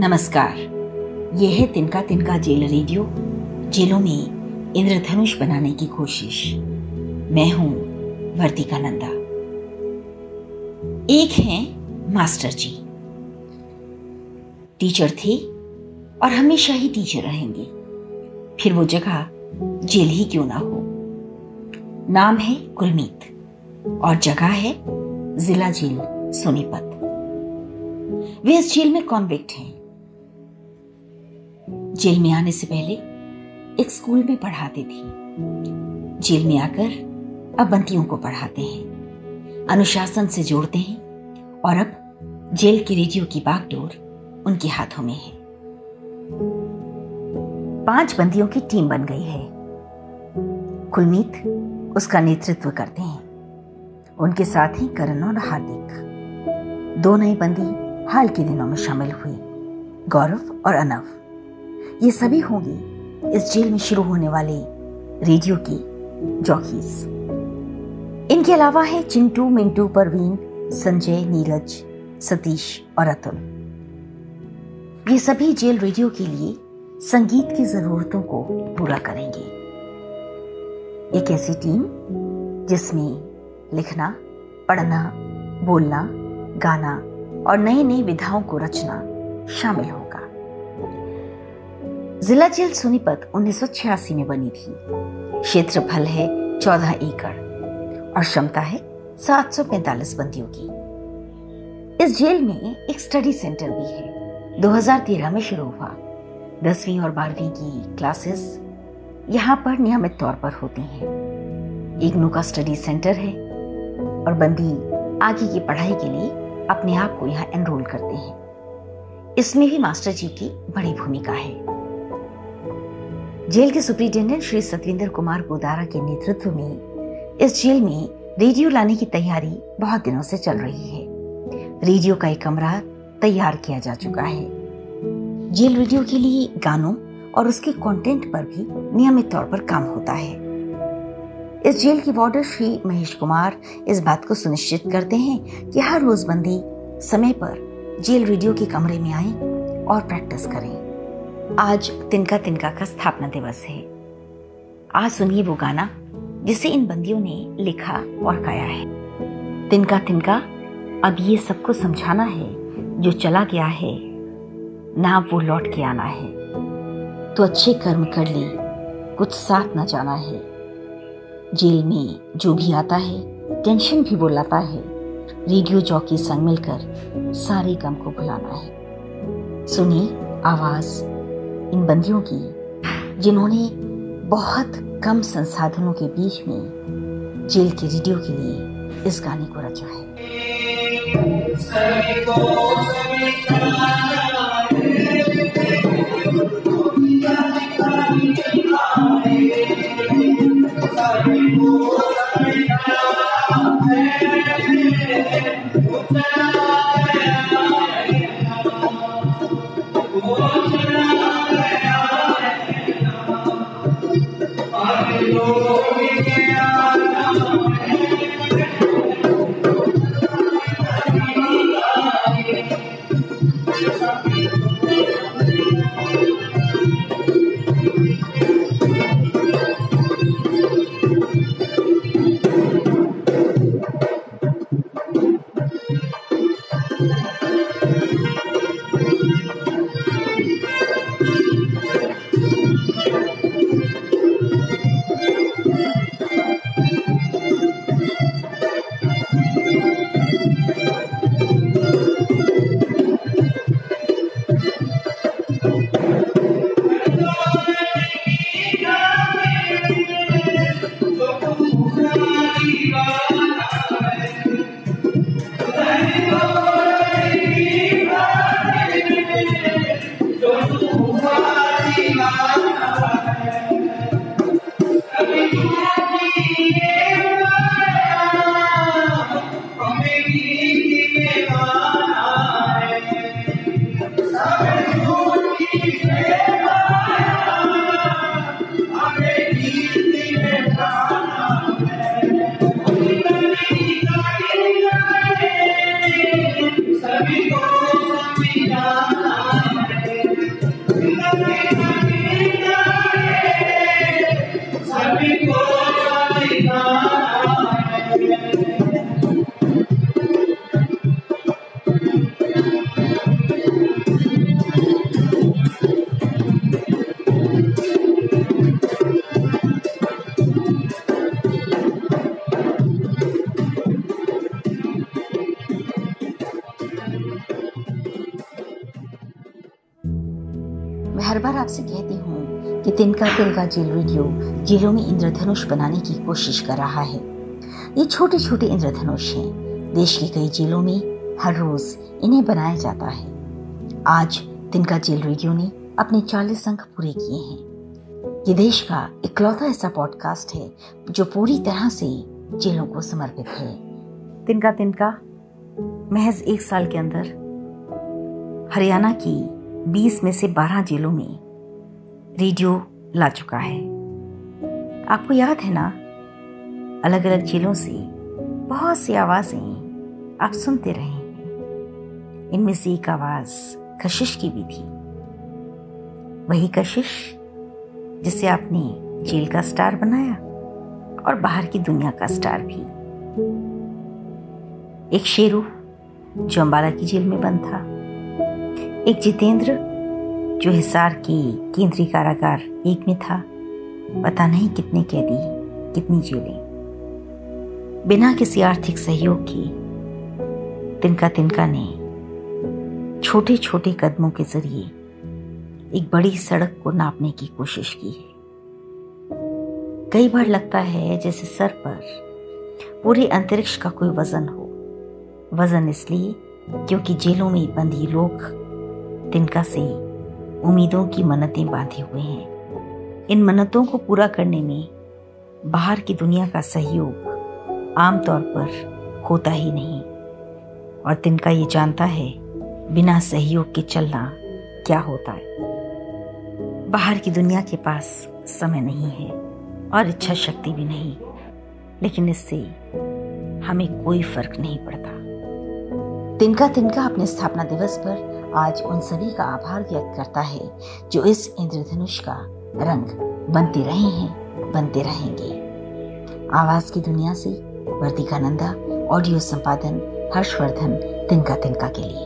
नमस्कार। यह है तिनका तिनका जेल रेडियो, जेलों में इंद्रधनुष बनाने की कोशिश। मैं हूँ वर्तिका नंदा एक हैं मास्टर जी। टीचर थे और हमेशा ही टीचर रहेंगे। फिर वो जगह जेल ही क्यों ना हो? नाम है कुलमीत और जगह है जिला जेल सोनीपत। वे इस जेल में कॉन्विक्ट हैं। जेल में आने से पहले एक स्कूल में पढ़ाते थे। जेल में आकर अब बंदियों को पढ़ाते हैं, अनुशासन से जोड़ते हैं और अब जेल की रेडियो की बागडोर उनके हाथों में है। पाँच बंदियों की टीम बन गई है। कुलमीत उसका नेतृत्व करते हैं। उनके साथ ही करण और हार्दिक। दो नई बंदी हाल के दिनों में शामिल हुई, गौरव और अनव। ये सभी होंगी इस जेल में शुरू होने वाले रेडियो की जॉकीज। इनके अलावा है चिंटू, मिंटू, परवीन, संजय, नीरज, सतीश और अतुल। ये सभी जेल रेडियो के लिए संगीत की जरूरतों को पूरा करेंगे। एक ऐसी टीम जिसमें लिखना, पढ़ना, बोलना, गाना और नई नई विधाओं को रचना शामिल होगा। जिला जेल सोनीपत उन्नीस सौ छियासी में बनी थी। क्षेत्रफल है चौदह एकड़ और क्षमता है 745 बंदियों की। इस जेल में एक स्टडी सेंटर भी है। 2013 में शुरू हुआ। दसवीं और बारहवीं की क्लासेस यहाँ पर नियमित तौर पर होती हैं। इग्नू का स्टडी सेंटर है और बंदी आगे की पढ़ाई के लिए अपने आप को यहाँ एनरोल करते हैं। इसमें भी मास्टर जी की बड़ी भूमिका है। जेल के सुप्रिंटेंडेंट श्री सतविंदर कुमार गोदारा के नेतृत्व में इस जेल में रेडियो लाने की तैयारी बहुत दिनों से चल रही है। रेडियो का एक कमरा तैयार किया जा चुका है। जेल रेडियो के लिए गानों और उसके कंटेंट पर भी नियमित तौर पर काम होता है। इस जेल के वार्डर श्री महेश कुमार इस बात को सुनिश्चित करते हैं कि हर रोज बंदी समय पर जेल रेडियो के कमरे में आए और प्रैक्टिस करें। आज तिनका तिनका का स्थापना दिवस है। आज सुनिए वो गाना, जिसे इन बंदियों ने लिखा और गाया है। तिनका तिनका, अब ये सबको समझाना है, जो चला गया है, ना वो लौट के आना है। तो अच्छे कर्म कर ले, कुछ साथ ना जाना है। जेल में जो भी आता है, टेंशन भी वो लाता है। रेडियो जॉकी संग मिलकर सारे गम को भुलाना है। सुनिए आवाज़। इन बंदियों की, जिन्होंने बहुत कम संसाधनों के बीच में जेल के रेडियो के लिए इस गाने को रचा है। आपसे कहती हूँ कि तिनका तिलका जेल रेडियो जेलों में इंद्रधनुष बनाने की कोशिश कर रहा है। ये छोटे छोटे इंद्रधनुष हैं। देश की कई जेलों में हर रोज इन्हें बनाया जाता है। आज तिनका जेल रेडियो ने अपने चालीस अंक पूरे किए हैं। ये देश का इकलौता ऐसा पॉडकास्ट है जो पूरी तरह से जेलों को समर्पित है। तिनका तिनका, महज एक साल के अंदर हरियाणा की 20 में से 12 जेलों में रेडियो ला चुका है। आपको याद है ना? अलग अलग जेलों से बहुत सी आवाज़ें आप सुनते रहे हैं इनमें से एक आवाज़ कशिश की भी थी। वही कशिश जिसे आपने जेल का स्टार बनाया और बाहर की दुनिया का स्टार भी। एक शेरू जो अम्बाला की जेल में बंद था। एक जितेंद्र जो हिसार के केंद्रीय कारागार एक में था, पता नहीं कितने कैदी कितनी जेलें। बिना किसी आर्थिक सहयोग के, तिनका तिनका ने छोटे छोटे कदमों के ज़रिए एक बड़ी सड़क को नापने की कोशिश की है। कई बार लगता है जैसे सर पर पूरे अंतरिक्ष का कोई वज़न हो। वज़न इसलिए क्योंकि जेलों में बंदी लोग तिनका से उम्मीदों की मन्नतें बांधे हुए हैं। इन मन्नतों को पूरा करने में बाहर की दुनिया का सहयोग आमतौर पर होता ही नहीं। और तिनका ये जानता है, बिना सहयोग के चलना क्या होता है। बाहर की दुनिया के पास समय नहीं है और इच्छा शक्ति भी नहीं, लेकिन इससे हमें कोई फ़र्क नहीं पड़ता। तिनका तिनका अपने स्थापना दिवस पर आज उन सभी का आभार व्यक्त करता है, जो इस इंद्रधनुष का रंग बनते रहे हैं, बनते रहेंगे। आवाज़ की दुनिया से वर्तिका नंदा ऑडियो संपादन हर्षवर्धन तिनका तिनका के लिए।